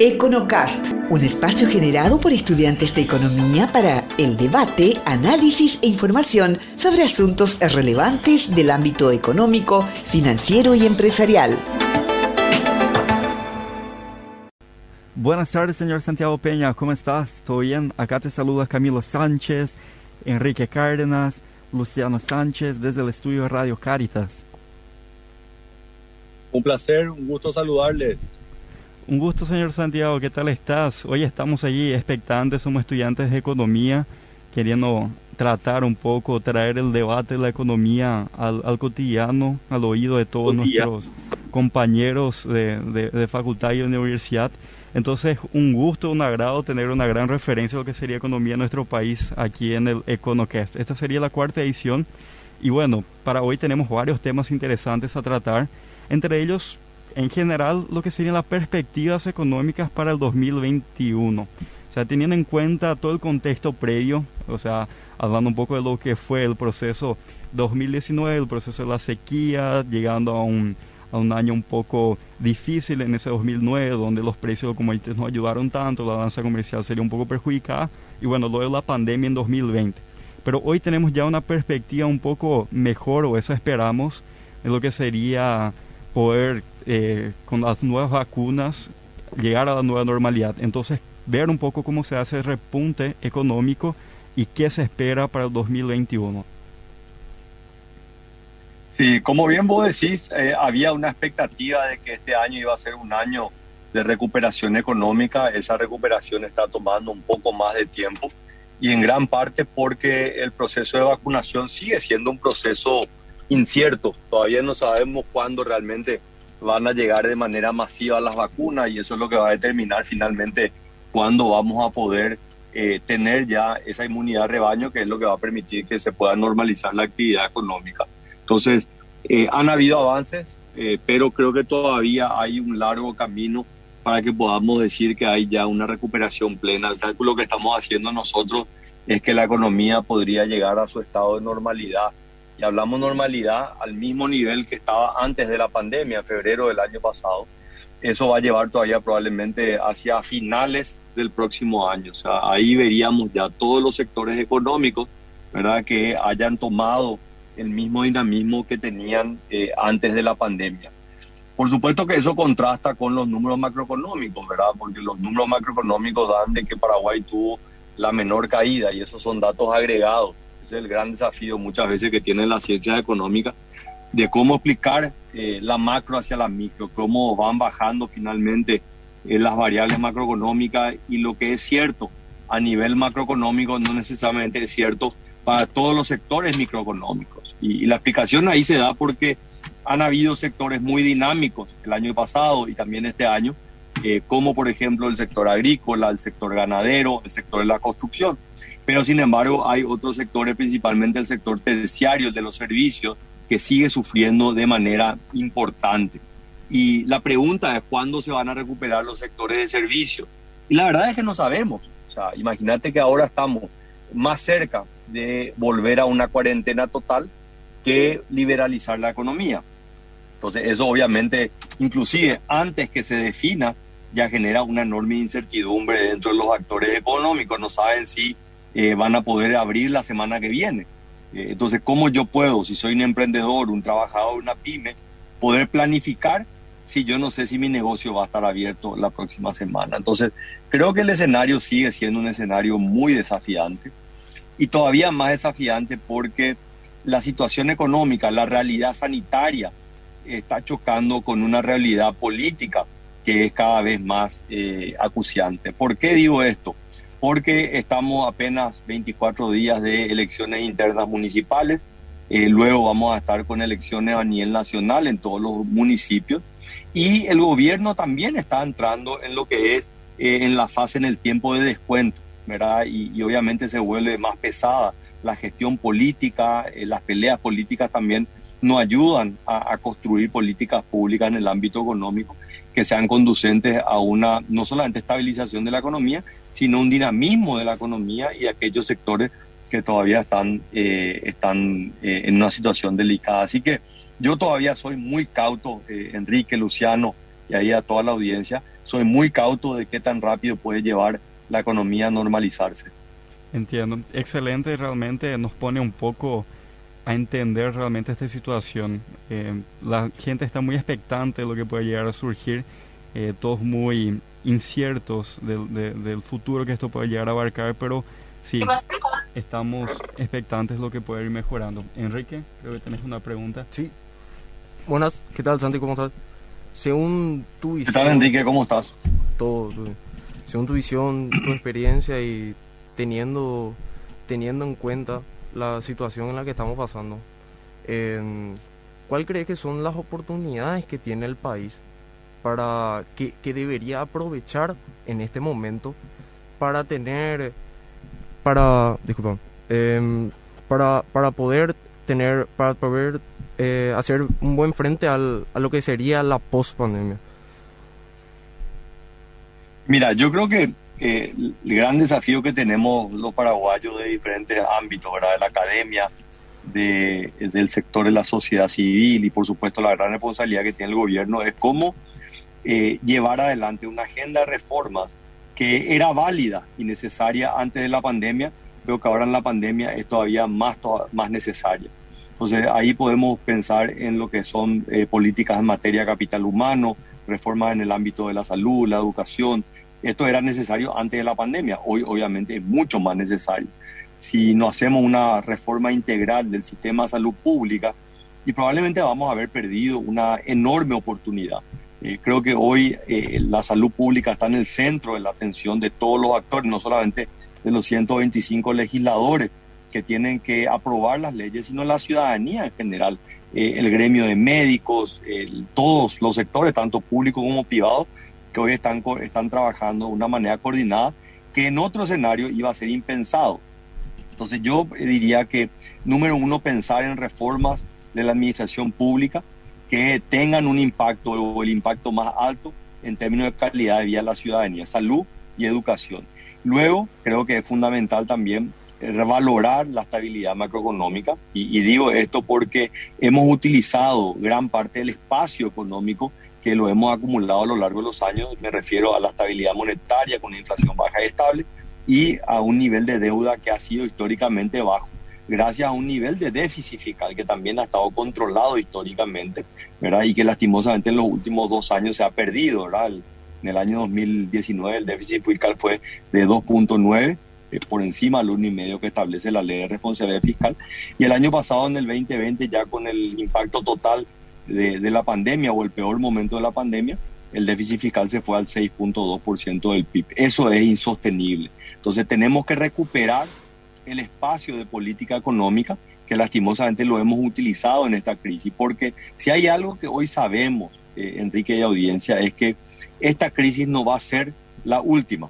Econocast, un espacio generado por estudiantes de economía para el debate, análisis e información sobre asuntos relevantes del ámbito económico, financiero y empresarial. Buenas tardes, señor Santiago Peña, ¿cómo estás? ¿Todo bien? Acá te saluda Camilo Sánchez, Enrique Cárdenas, Luciano Sánchez desde el estudio de Radio Caritas. Un placer, un gusto saludarles. Un gusto, señor Santiago. ¿Qué tal estás? Hoy estamos allí expectantes, somos estudiantes de economía, queriendo tratar un poco, traer el debate de la economía al, cotidiano, al oído de todos nuestros compañeros de, de, facultad y de universidad. Entonces, un gusto, un agrado tener una gran referencia de lo que sería economía en nuestro país aquí en el EconoCast. Esta sería la cuarta edición y bueno, para hoy tenemos varios temas interesantes a tratar, entre ellos en general lo que serían las perspectivas económicas para el 2021. O sea, teniendo en cuenta todo el contexto previo, o sea, hablando un poco de lo que fue el proceso 2019, el proceso de la sequía, llegando a un, a un año un poco difícil en ese 2009, donde los precios como commodities no ayudaron tanto, la balanza comercial sería un poco perjudicada, y bueno, luego la pandemia en 2020. Pero hoy tenemos ya una perspectiva un poco mejor, o eso esperamos, de lo que sería poder eh, con las nuevas vacunas llegar a la nueva normalidad. Entonces, ver un poco cómo se hace el repunte económico y qué se espera para el 2021. Sí, como bien vos decís, eh, había una expectativa de que este año iba a ser un año de recuperación económica. Esa recuperación está tomando un poco más de tiempo y en gran parte porque el proceso de vacunación sigue siendo un proceso incierto. Todavía no sabemos cuándo realmente van a llegar de manera masiva las vacunas y eso es lo que va a determinar finalmente cuándo vamos a poder eh, tener ya esa inmunidad rebaño, que es lo que va a permitir que se pueda normalizar la actividad económica. Entonces, eh, han habido avances, eh, pero creo que todavía hay un largo camino para que podamos decir que hay ya una recuperación plena. El cálculo que estamos haciendo nosotros es que la economía podría llegar a su estado de normalidad y hablamos normalidad al mismo nivel que estaba antes de la pandemia, en febrero del año pasado, eso va a llevar todavía probablemente hacia finales del próximo año. O sea, ahí veríamos ya todos los sectores económicos, ¿verdad?, que hayan tomado el mismo dinamismo que tenían eh, antes de la pandemia. Por supuesto que eso contrasta con los números macroeconómicos, ¿verdad? Porque los números macroeconómicos dan de que Paraguay tuvo la menor caída y esos son datos agregados es el gran desafío muchas veces que tienen las ciencias económicas de cómo explicar eh, la macro hacia la micro, cómo van bajando finalmente eh, las variables macroeconómicas y lo que es cierto a nivel macroeconómico no necesariamente es cierto para todos los sectores microeconómicos. Y, la explicación ahí se da porque han habido sectores muy dinámicos el año pasado y también este año, eh, como por ejemplo el sector agrícola, el sector ganadero, el sector de la construcción pero sin embargo hay otros sectores, principalmente el sector terciario, de los servicios, que sigue sufriendo de manera importante. Y la pregunta es cuándo se van a recuperar los sectores de servicio. Y la verdad es que no sabemos. O sea, imagínate que ahora estamos más cerca de volver a una cuarentena total que liberalizar la economía. Entonces, eso obviamente, inclusive antes que se defina, ya genera una enorme incertidumbre dentro de los actores económicos. No saben si eh, van a poder abrir la semana que viene. Eh, entonces, ¿cómo yo puedo, si soy un emprendedor, un trabajador, una pyme, poder planificar si yo no sé si mi negocio va a estar abierto la próxima semana? Entonces, creo que el escenario sigue siendo un escenario muy desafiante y todavía más desafiante porque la situación económica, la realidad sanitaria está chocando con una realidad política que es cada vez más eh, acuciante. ¿Por qué digo esto? Porque estamos apenas 24 días de elecciones internas municipales, eh, luego vamos a estar con elecciones a nivel nacional en todos los municipios y el gobierno también está entrando en lo que es eh, en la fase en el tiempo de descuento, ¿verdad? Y, obviamente se vuelve más pesada la gestión política, eh, las peleas políticas también nos ayudan a, a construir políticas públicas en el ámbito económico que sean conducentes a una no solamente estabilización de la economía, sino un dinamismo de la economía y aquellos sectores que todavía están, eh, están eh, en una situación delicada. Así que yo todavía soy muy cauto, eh, Enrique, Luciano, y ahí a toda la audiencia, soy muy cauto de qué tan rápido puede llevar la economía a normalizarse. Entiendo, excelente, realmente nos pone un poco a entender realmente esta situación. Eh, la gente está muy expectante de lo que puede llegar a surgir, eh, todos muy inciertos del futuro que esto puede llegar a abarcar, pero sí, estamos expectantes de lo que puede ir mejorando. Enrique, creo que tenés una pregunta. Sí. Buenas, ¿qué tal Santi? ¿Cómo estás? Según tu visión... ¿Qué tal Enrique? ¿Cómo estás? Todo, según tu visión, tu experiencia y teniendo, teniendo en cuenta la situación en la que estamos pasando, ¿cuál crees que son las oportunidades que tiene el país para que, debería aprovechar en este momento para tener, para, disculpa, em, para, para poder tener, para poder eh, hacer un buen frente al, a lo que sería la post pandemia? Mira, yo creo que el gran desafío que tenemos los paraguayos de diferentes ámbitos, ¿verdad? de la academia, de, del sector de la sociedad civil y por supuesto la gran responsabilidad que tiene el gobierno es cómo eh, llevar adelante una agenda de reformas que era válida y necesaria antes de la pandemia, pero que ahora en la pandemia es todavía más, más necesaria. Entonces ahí podemos pensar en lo que son eh, políticas en materia de capital humano, reformas en el ámbito de la salud, la educación, esto era necesario antes de la pandemia, hoy obviamente es mucho más necesario. Si no hacemos una reforma integral del sistema de salud pública, y probablemente vamos a haber perdido una enorme oportunidad. Eh, creo que hoy eh, la salud pública está en el centro de la atención de todos los actores, no solamente de los 125 legisladores que tienen que aprobar las leyes, sino la ciudadanía en general, eh, el gremio de médicos, todos los sectores, tanto públicos como privados, que hoy están, están trabajando de una manera coordinada que en otro escenario iba a ser impensado. Entonces yo diría que, número uno, pensar en reformas de la administración pública que tengan un impacto o el impacto más alto en términos de calidad de vida a la ciudadanía, salud y educación. Luego, creo que es fundamental también revalorar la estabilidad macroeconómica y, digo esto porque hemos utilizado gran parte del espacio económico que lo hemos acumulado a lo largo de los años, me refiero a la estabilidad monetaria con inflación baja y estable y a un nivel de deuda que ha sido históricamente bajo, gracias a un nivel de déficit fiscal que también ha estado controlado históricamente, ¿verdad? Y que lastimosamente en los últimos dos años se ha perdido, ¿verdad? en el año 2019 el déficit fiscal fue de 2.9 eh, por encima del 1,5 que establece la ley de responsabilidad fiscal. Y el año pasado, en el 2020, ya con el impacto total de, la pandemia o el peor momento de la pandemia, el déficit fiscal se fue al 6.2% del PIB. Eso es insostenible. Entonces tenemos que recuperar el espacio de política económica que lastimosamente lo hemos utilizado en esta crisis, porque si hay algo que hoy sabemos, eh, Enrique y audiencia, es que esta crisis no va a ser la última,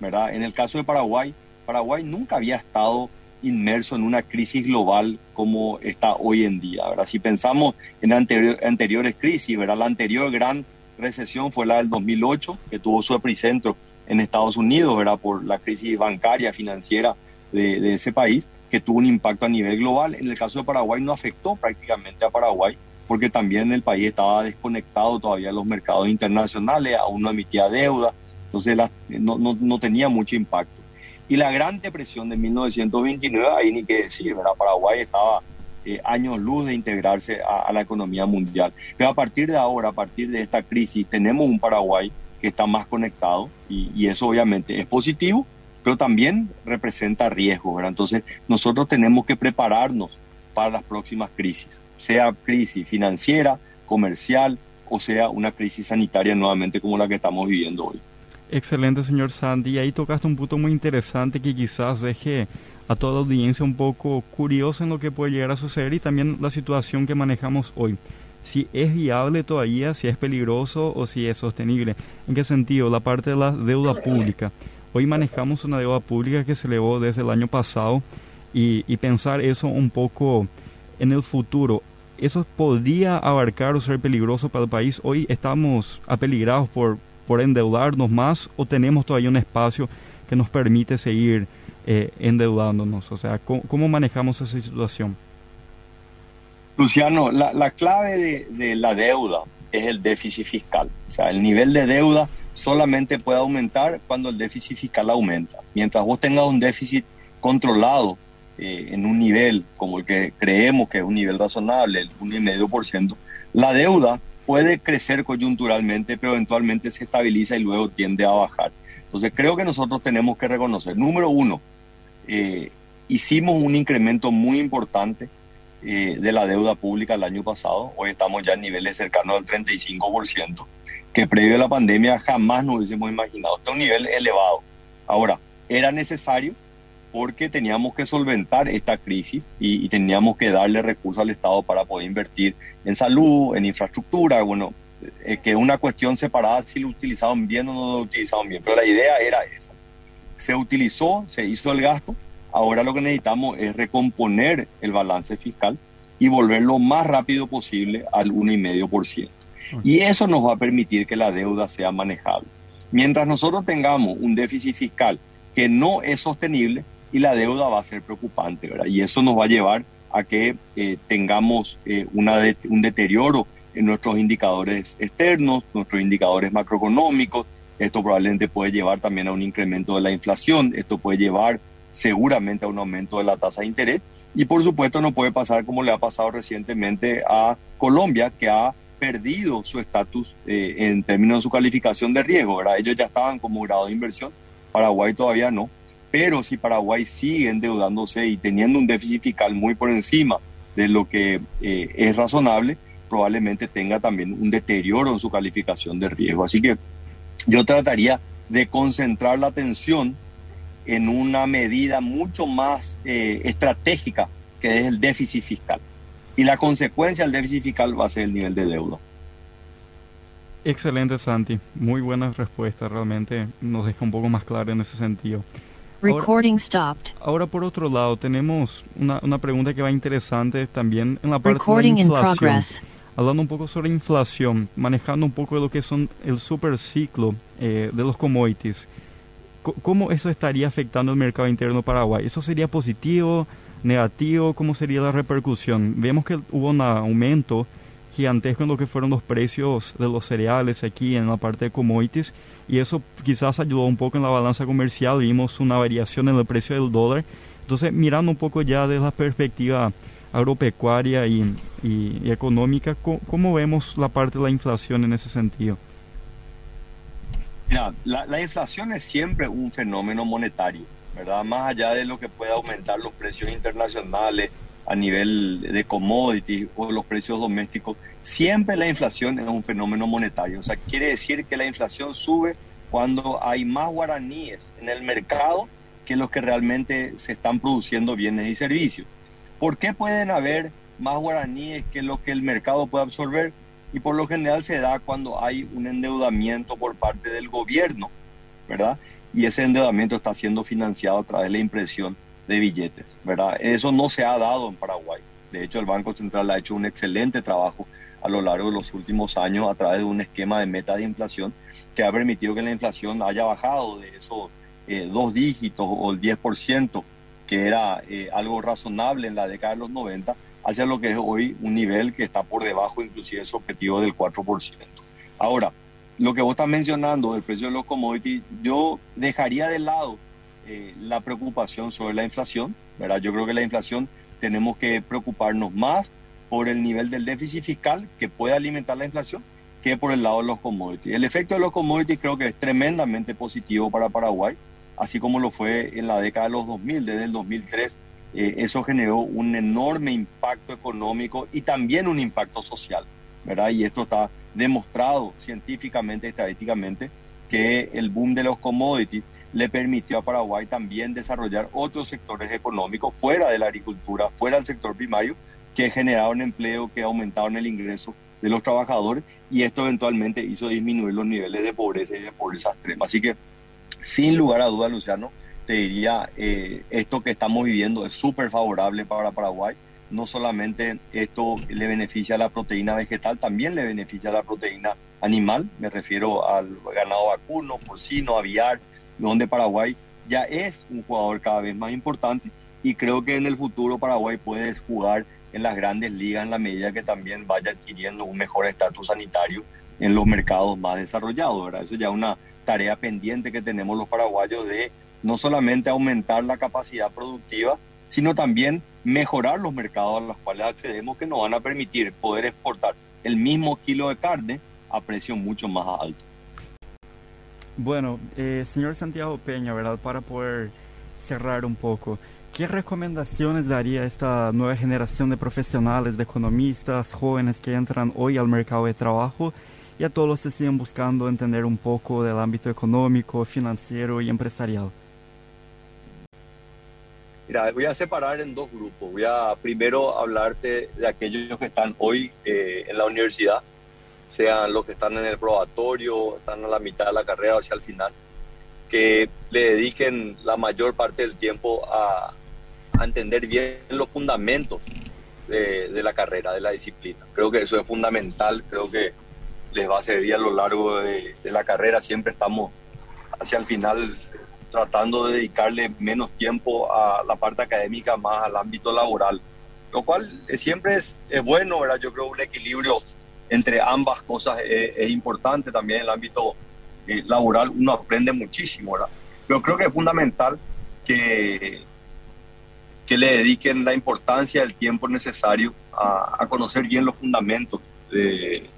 ¿verdad? En el caso de Paraguay, Paraguay nunca había estado inmerso en una crisis global como está hoy en día. ¿verdad? Si pensamos en anteriores crisis, ¿verdad? la anterior gran recesión fue la del 2008, que tuvo su epicentro en Estados Unidos, ¿verdad? por la crisis bancaria, financiera de, ese país, que tuvo un impacto a nivel global. En el caso de Paraguay no afectó prácticamente a Paraguay, porque también el país estaba desconectado todavía de los mercados internacionales, aún no emitía deuda, entonces no, no, no tenía mucho impacto. Y la Gran Depresión de 1929, ahí ni qué decir, ¿verdad? Paraguay estaba eh, años luz de integrarse a, la economía mundial. Pero a partir de ahora, a partir de esta crisis, tenemos un Paraguay que está más conectado y, y eso obviamente es positivo, pero también representa riesgos. Entonces nosotros tenemos que prepararnos para las próximas crisis, sea crisis financiera, comercial o sea una crisis sanitaria nuevamente como la que estamos viviendo hoy. Excelente, señor Sandy. Ahí tocaste un punto muy interesante que quizás deje a toda la audiencia un poco curiosa en lo que puede llegar a suceder y también la situación que manejamos hoy. Si es viable todavía, si es peligroso o si es sostenible. ¿En qué sentido? La parte de la deuda pública. Hoy manejamos una deuda pública que se elevó desde el año pasado y, pensar eso un poco en el futuro. ¿Eso podría abarcar o ser peligroso para el país? Hoy estamos apeligrados por, por endeudarnos más o tenemos todavía un espacio que nos permite seguir eh, endeudándonos? O sea, ¿cómo, manejamos esa situación? Luciano, la, clave de, la deuda es el déficit fiscal. O sea, el nivel de deuda solamente puede aumentar cuando el déficit fiscal aumenta. Mientras vos tengas un déficit controlado eh, en un nivel como el que creemos que es un nivel razonable, el 1,5%, la deuda puede crecer coyunturalmente, pero eventualmente se estabiliza y luego tiende a bajar. Entonces creo que nosotros tenemos que reconocer, número uno, eh, hicimos un incremento muy importante eh, de la deuda pública el año pasado, hoy estamos ya en niveles cercanos al 35%, que previo a la pandemia jamás nos hubiésemos imaginado. Este es un nivel elevado. Ahora, era necesario porque teníamos que solventar esta crisis y, teníamos que darle recursos al Estado para poder invertir en salud, en infraestructura, bueno, eh, que una cuestión separada si lo utilizaban bien o no lo utilizaban bien, pero la idea era esa. Se utilizó, se hizo el gasto, ahora lo que necesitamos es recomponer el balance fiscal y volver lo más rápido posible al 1,5%. Y eso nos va a permitir que la deuda sea manejable. Mientras nosotros tengamos un déficit fiscal que no es sostenible, y la deuda va a ser preocupante, ¿verdad? Y eso nos va a llevar a que eh, tengamos eh, una un deterioro en nuestros indicadores externos, nuestros indicadores macroeconómicos. Esto probablemente puede llevar también a un incremento de la inflación, esto puede llevar seguramente a un aumento de la tasa de interés y por supuesto no puede pasar como le ha pasado recientemente a Colombia, que ha perdido su estatus eh, en términos de su calificación de riesgo. ¿verdad? Ellos ya estaban como grado de inversión, Paraguay todavía no. Pero si Paraguay sigue endeudándose y teniendo un déficit fiscal muy por encima de lo que eh, es razonable, probablemente tenga también un deterioro en su calificación de riesgo. Así que yo trataría de concentrar la atención en una medida mucho más eh, estratégica que es el déficit fiscal. Y la consecuencia del déficit fiscal va a ser el nivel de deuda. Excelente, Santi. Muy buena respuesta. Realmente nos deja un poco más claro en ese sentido. Recording stopped. Ahora por otro lado tenemos una, una pregunta que va interesante también en la parte de la inflación. Hablando un poco sobre inflación, manejando un poco de lo que son el super ciclo eh, de los commodities. ¿Cómo eso estaría afectando el mercado interno de Paraguay? ¿Eso sería positivo, negativo? ¿Cómo sería la repercusión? Vemos que hubo un aumento gigantesco en lo que fueron los precios de los cereales aquí en la parte de commodities y eso quizás ayudó un poco en la balanza comercial, vimos una variación en el precio del dólar. Entonces, mirando un poco ya desde la perspectiva agropecuaria y, económica, ¿cómo, vemos la parte de la inflación en ese sentido? La inflación es siempre un fenómeno monetario, Más allá de lo que pueda aumentar los precios internacionales a nivel de commodities o los precios domésticos, Siempre la inflación es un fenómeno monetario, o sea, quiere decir que la inflación sube cuando hay más guaraníes en el mercado que los que realmente se están produciendo bienes y servicios. ¿Por qué pueden haber más guaraníes que lo que el mercado puede absorber? Y por lo general se da cuando hay un endeudamiento por parte del gobierno, ¿verdad? Y ese endeudamiento está siendo financiado a través de la impresión de billetes, ¿verdad? Eso no se ha dado en Paraguay. De hecho, el Banco Central ha hecho un excelente trabajo a lo largo de los últimos años a través de un esquema de metas de inflación que ha permitido que la inflación haya bajado de esos eh, dos dígitos o el 10%, que era eh, algo razonable en la década de los 90, hacia lo que es hoy un nivel que está por debajo inclusive de su objetivo del 4%. Ahora, lo que vos estás mencionando del precio de los commodities, yo dejaría de lado eh, la preocupación sobre la inflación, ¿verdad? Yo creo que la inflación tenemos que preocuparnos más por el nivel del déficit fiscal que puede alimentar la inflación que por el lado de los commodities. El efecto de los commodities creo que es tremendamente positivo para Paraguay, así como lo fue en la década de los 2000, desde el 2003. Eh, eso generó un enorme impacto económico y también un impacto social, ¿verdad? Y esto está demostrado científicamente, estadísticamente, que el boom de los commodities le permitió a Paraguay también desarrollar otros sectores económicos fuera de la agricultura, fuera del sector primario, que generaron empleo, que aumentaron el ingreso de los trabajadores y esto eventualmente hizo disminuir los niveles de pobreza y de pobreza extrema. Así que, sin lugar a dudas, Luciano, te diría, eh, esto que estamos viviendo es súper favorable para Paraguay. No solamente esto le beneficia a la proteína vegetal, también le beneficia a la proteína animal. Me refiero al ganado vacuno, porcino, aviar, donde Paraguay ya es un jugador cada vez más importante y creo que en el futuro Paraguay puede jugar en las grandes ligas en la medida que también vaya adquiriendo un mejor estatus sanitario en los mercados más desarrollados. ¿verdad? Eso ya es una tarea pendiente que tenemos los paraguayos de no solamente aumentar la capacidad productiva, sino también mejorar los mercados a los cuales accedemos que nos van a permitir poder exportar el mismo kilo de carne a precio mucho más alto. Bueno, eh, señor Santiago Peña, ¿verdad? Para poder cerrar un poco, ¿qué recomendaciones daría esta nueva generación de profesionales, de economistas, jóvenes que entran hoy al mercado de trabajo y a todos los que siguen buscando entender un poco del ámbito económico, financiero y empresarial? Mira, voy a separar en dos grupos. Voy a primero hablarte de aquellos que están hoy eh, en la universidad, sean los que están en el probatorio, están a la mitad de la carrera o hacia el final, que le dediquen la mayor parte del tiempo a, entender bien los fundamentos de, la carrera, de la disciplina. Creo que eso es fundamental, creo que les va a servir a lo largo de, de la carrera. Siempre estamos hacia el final tratando de dedicarle menos tiempo a la parte académica, más al ámbito laboral, lo cual siempre es, bueno, ¿verdad? Yo creo un equilibrio entre ambas cosas es, importante también en el ámbito eh, laboral, uno aprende muchísimo, ¿verdad? Pero creo que es fundamental que, que le dediquen la importancia del tiempo necesario a, a conocer bien los fundamentos de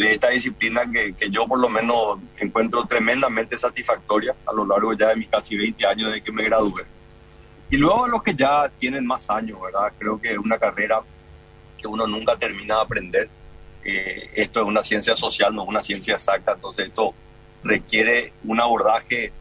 de esta disciplina que, que, yo por lo menos encuentro tremendamente satisfactoria a lo largo ya de mis casi 20 años de que me gradué. Y luego los que ya tienen más años, ¿verdad? Creo que es una carrera que uno nunca termina de aprender. Eh, esto es una ciencia social, no una ciencia exacta, entonces esto requiere un abordaje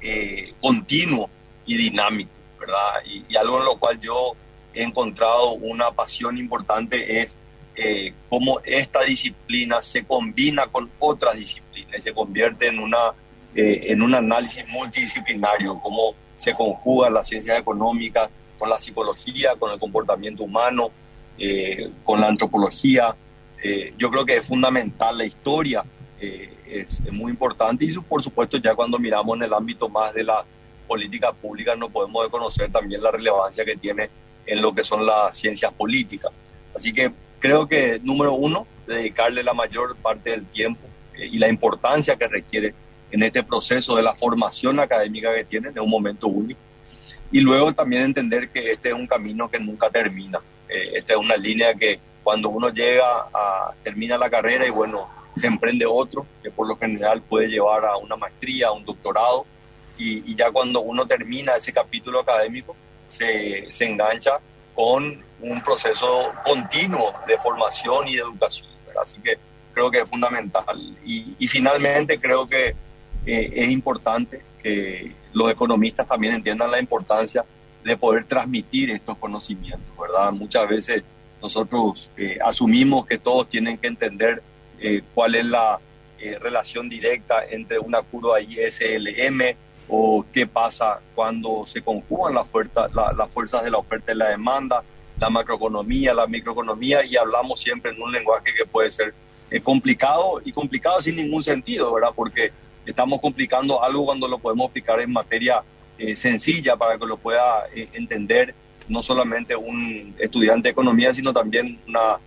eh, continuo y dinámico, ¿verdad? Y, y algo en lo cual yo he encontrado una pasión importante es eh, cómo esta disciplina se combina con otras disciplinas y se convierte en, una, eh, en un análisis multidisciplinario, cómo se conjugan las ciencias económicas con la psicología, con el comportamiento humano, eh, con la antropología. Eh, yo creo que es fundamental la historia, es, es, muy importante y por supuesto ya cuando miramos en el ámbito más de la política pública no podemos conocer también la relevancia que tiene en lo que son las ciencias políticas. Así que creo que, número uno, dedicarle la mayor parte del tiempo eh, y la importancia que requiere en este proceso de la formación académica que tienen, es un momento único. Y luego también entender que este es un camino que nunca termina. Eh, esta es una línea que cuando uno llega a termina la carrera y bueno, se emprende otro, que por lo general puede llevar a una maestría, a un doctorado, y, y ya cuando uno termina ese capítulo académico, se, se engancha con un proceso continuo de formación y de educación. Así que creo que es fundamental. Y, y finalmente creo que eh, es importante que los economistas también entiendan la importancia de poder transmitir estos conocimientos, ¿verdad? Muchas veces nosotros eh, asumimos que todos tienen que entender eh, cuál es la relación directa entre una curva ISLM o qué pasa cuando se conjugan las, fuerzas, la, de la oferta y la demanda, la macroeconomía, la microeconomía, y hablamos siempre en un lenguaje que puede ser eh, complicado y complicado sin ningún sentido, ¿verdad? Porque estamos complicando algo cuando lo podemos explicar en materia eh, sencilla para que lo pueda eh, entender no solamente un estudiante de economía, sino también una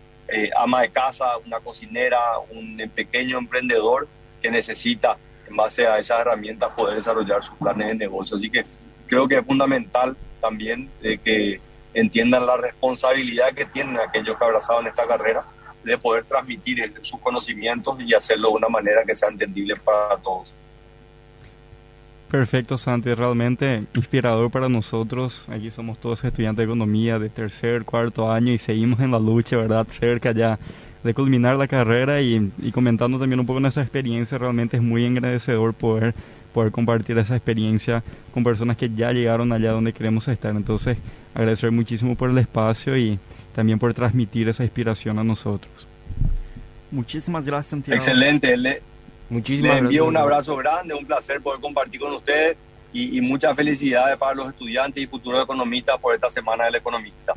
ama de casa, una cocinera, un pequeño emprendedor que necesita en base a esas herramientas poder desarrollar sus planes de negocio. Así que creo que es fundamental también de que entiendan la responsabilidad que tienen aquellos que abrazaron esta carrera de poder transmitir sus conocimientos y hacerlo de una manera que sea entendible para todos. Perfecto, Santi, realmente inspirador para nosotros. Aquí somos todos estudiantes de economía de tercer, cuarto año y seguimos en la lucha, ¿verdad? Cerca ya de culminar la carrera y, y, comentando también un poco nuestra experiencia, realmente es muy agradecedor poder, poder compartir esa experiencia con personas que ya llegaron allá donde queremos estar. Entonces, agradecer muchísimo por el espacio y también por transmitir esa inspiración a nosotros. Muchísimas gracias, Santiago. Excelente. Le, Muchísimas le envío gracias. un abrazo grande, un placer poder compartir con ustedes y, y muchas felicidades para los estudiantes y futuros economistas por esta semana del economista.